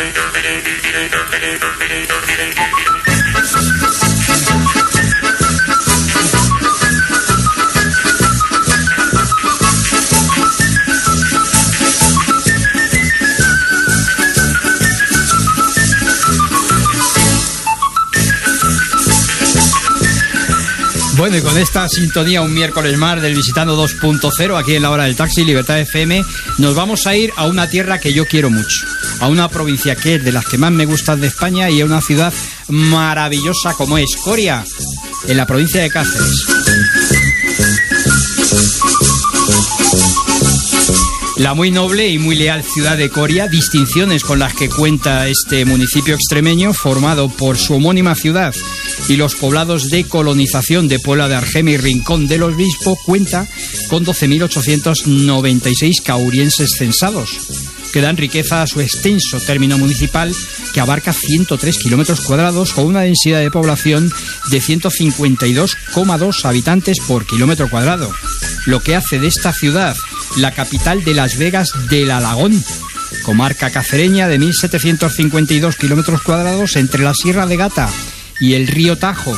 Thank you. Y con esta sintonía un miércoles más del Visitando 2.0 aquí en la hora del taxi Libertad FM, nos vamos a ir a una tierra que yo quiero mucho, a una provincia que es de las que más me gustan de España y a una ciudad maravillosa como es Coria, en la provincia de Cáceres. La muy noble y muy leal ciudad de Coria, distinciones con las que cuenta este municipio extremeño, formado por su homónima ciudad y los poblados de colonización de Puebla de Argema y Rincón del Obispo, cuenta con 12.896 caurienses censados, que dan riqueza a su extenso término municipal que abarca 103 kilómetros cuadrados con una densidad de población de 152,2 habitantes por kilómetro cuadrado, lo que hace de esta ciudad la capital de Las Vegas del Alagón, comarca cacereña de 1.752 kilómetros cuadrados entre la Sierra de Gata y el río Tajo,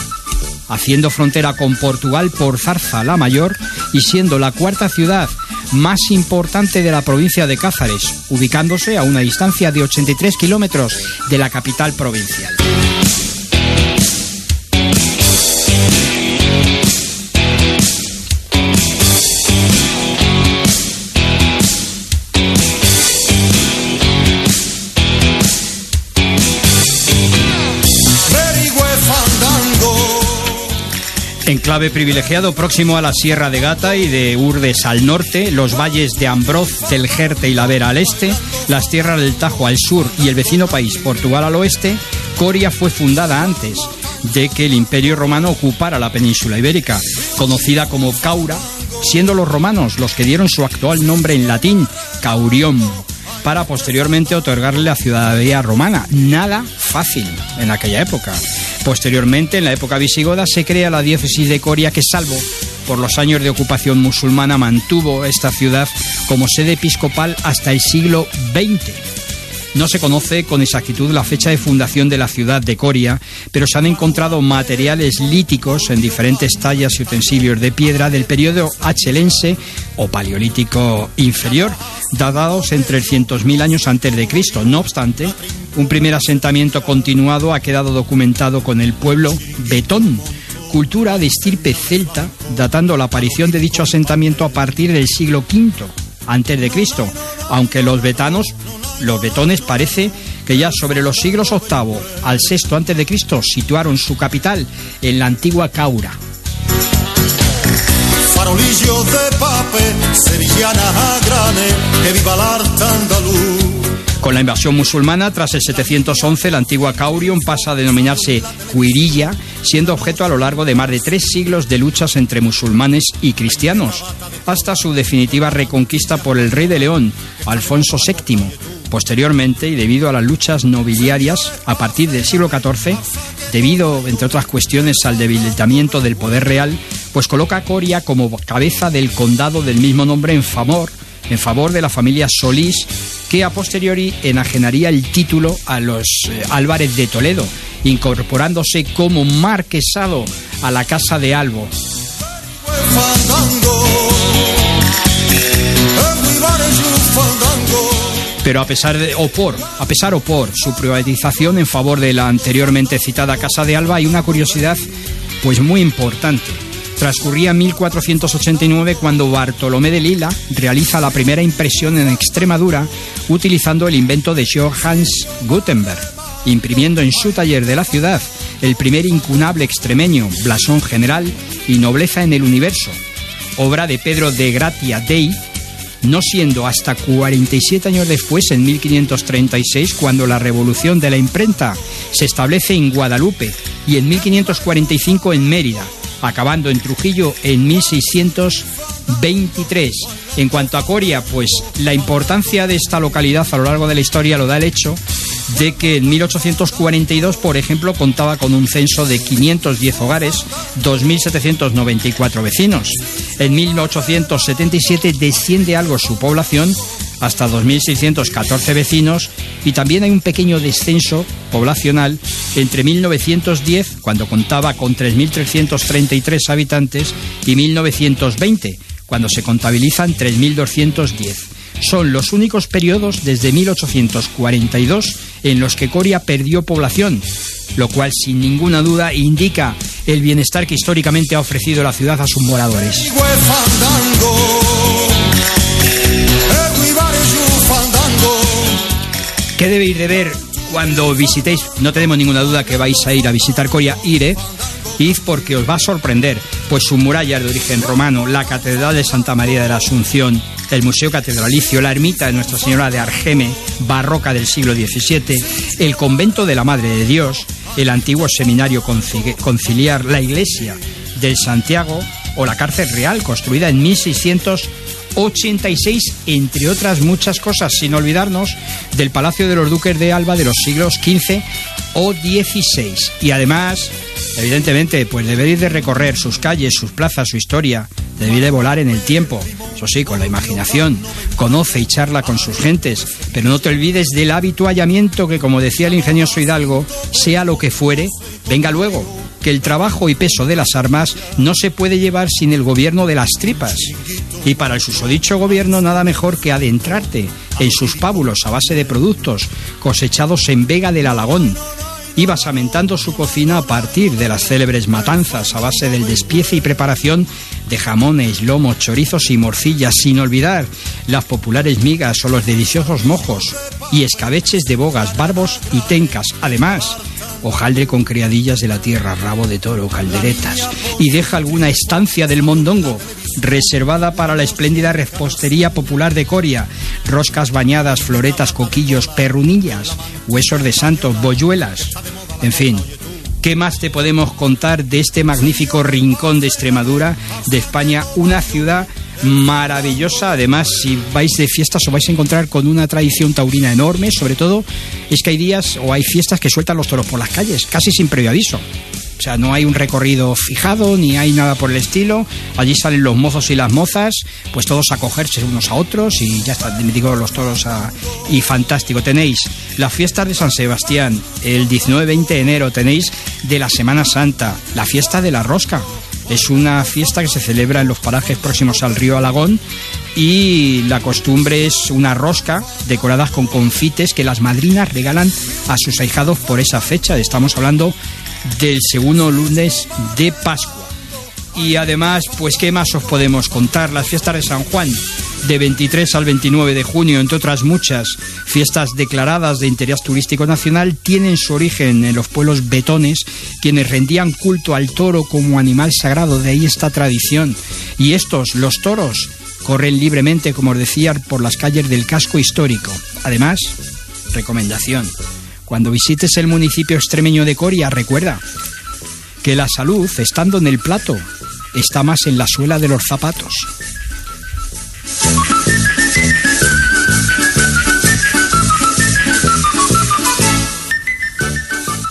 haciendo frontera con Portugal por Zarza la Mayor y siendo la cuarta ciudad más importante de la provincia de Cázares, ubicándose a una distancia de 83 kilómetros de la capital provincial. Enclave privilegiado próximo a la Sierra de Gata y de Urdes al norte, los valles de Ambroz, del Jerte y la Vera al este, las tierras del Tajo al sur y el vecino país Portugal al oeste, Coria fue fundada antes de que el Imperio Romano ocupara la península ibérica, conocida como Caura, siendo los romanos los que dieron su actual nombre en latín, Caurión, para posteriormente otorgarle la ciudadanía romana. Nada fácil en aquella época. Posteriormente, en la época visigoda, se crea la diócesis de Coria que, salvo por los años de ocupación musulmana, mantuvo esta ciudad como sede episcopal hasta el siglo XX. No se conoce con exactitud la fecha de fundación de la ciudad de Coria, pero se han encontrado materiales líticos en diferentes tallas y utensilios de piedra del periodo achelense o paleolítico inferior, datados entre 300.000 años antes de Cristo. No obstante, un primer asentamiento continuado ha quedado documentado con el pueblo Betón, cultura de estirpe celta, datando la aparición de dicho asentamiento a partir del siglo V antes de Cristo, aunque los betanos, los betones parece que ya sobre los siglos VIII al VI antes de Cristo situaron su capital en la antigua Caura. Farolillo de papel, sevillana a grane, que viva el arte andaluz. Con la invasión musulmana, tras el 711, la antigua Caurion pasa a denominarse Cuirilla, siendo objeto a lo largo de más de tres siglos de luchas entre musulmanes y cristianos, hasta su definitiva reconquista por el rey de León, Alfonso VII. Posteriormente, y debido a las luchas nobiliarias, a partir del siglo XIV, debido, entre otras cuestiones, al debilitamiento del poder real, pues coloca a Coria como cabeza del condado del mismo nombre en favor, en favor de la familia Solís, que a posteriori enajenaría el título a los eh, Álvarez de Toledo, incorporándose como marquesado a la casa de Albo. Pero a pesar de, o por, a pesar o por su privatización en favor de la anteriormente citada Casa de Alba, hay una curiosidad pues muy importante. Transcurría 1489 cuando Bartolomé de Lila realiza la primera impresión en Extremadura utilizando el invento de Johannes Gutenberg, imprimiendo en su taller de la ciudad el primer incunable extremeño, blasón general y nobleza en el universo, obra de Pedro de Gratia Dei, no siendo hasta 47 años después, en 1536, cuando la revolución de la imprenta se establece en Guadalupe y en 1545 en Mérida, acabando en Trujillo en 1623. En cuanto a Coria, pues la importancia de esta localidad a lo largo de la historia lo da el hecho de que en 1842, por ejemplo, contaba con un censo de 510 hogares, 2.794 vecinos. En 1877 desciende algo su población hasta 2.614 vecinos y también hay un pequeño descenso poblacional entre 1910, cuando contaba con 3.333 habitantes, y 1920, cuando se contabilizan 3.210. Son los únicos periodos desde 1842 en los que Coria perdió población, lo cual sin ninguna duda indica el bienestar que históricamente ha ofrecido la ciudad a sus moradores. ¿Qué debéis de ver cuando visitéis? No tenemos ninguna duda que vais a ir a visitar Coria. Iré. Id porque os va a sorprender, pues su muralla de origen romano, la Catedral de Santa María de la Asunción, el Museo Catedralicio, la ermita de Nuestra Señora de Argeme, barroca del siglo XVII, el convento de la Madre de Dios, el antiguo seminario conciliar, la iglesia del Santiago o la cárcel real construida en 1686, entre otras muchas cosas, sin olvidarnos del Palacio de los Duques de Alba de los siglos XV o XVI. Y además, evidentemente, pues deberéis de recorrer sus calles, sus plazas, su historia, debéis de volar en el tiempo, eso sí, con la imaginación, conoce y charla con sus gentes, pero no te olvides del habituallamiento que, como decía el ingenioso Hidalgo, sea lo que fuere, venga luego, que el trabajo y peso de las armas no se puede llevar sin el gobierno de las tripas. Y para el susodicho gobierno nada mejor que adentrarte en sus pábulos a base de productos cosechados en Vega del Alagón, iba samentando su cocina a partir de las célebres matanzas a base del despiece y preparación de jamones, lomos, chorizos y morcillas, sin olvidar las populares migas o los deliciosos mojos y escabeches de bogas, barbos y tencas. Además, hojaldre con criadillas de la tierra, rabo de toro, calderetas, y deja alguna estancia del mondongo reservada para la espléndida repostería popular de Coria, roscas bañadas, floretas, coquillos, perrunillas, huesos de santo, boyuelas, en fin. ¿Qué más te podemos contar de este magnífico rincón de Extremadura, de España, una ciudad maravillosa. Además, si vais de fiestas os vais a encontrar con una tradición taurina enorme. Sobre todo, es que hay días o hay fiestas que sueltan los toros por las calles, casi sin previo aviso. O sea, no hay un recorrido fijado, ni hay nada por el estilo. Allí salen los mozos y las mozas, pues todos a cogerse unos a otros y ya está, digo, los toros a... Y fantástico, tenéis las fiestas de San Sebastián, el 19-20 de enero tenéis de la Semana Santa, la fiesta de la rosca, es una fiesta que se celebra en los parajes próximos al río Alagón y la costumbre es una rosca decoradas con confites que las madrinas regalan a sus ahijados por esa fecha. Estamos hablando del segundo lunes de Pascua. Y además, pues, ¿qué más os podemos contar? Las fiestas de San Juan, de 23 al 29 de junio, entre otras muchas fiestas declaradas de interés turístico nacional, tienen su origen en los pueblos betones, quienes rendían culto al toro como animal sagrado, de ahí esta tradición. Y estos, los toros, corren libremente, como os decía, por las calles del casco histórico. Además, recomendación, cuando visites el municipio extremeño de Coria, recuerda que la salud, estando en el plato, está más en la suela de los zapatos.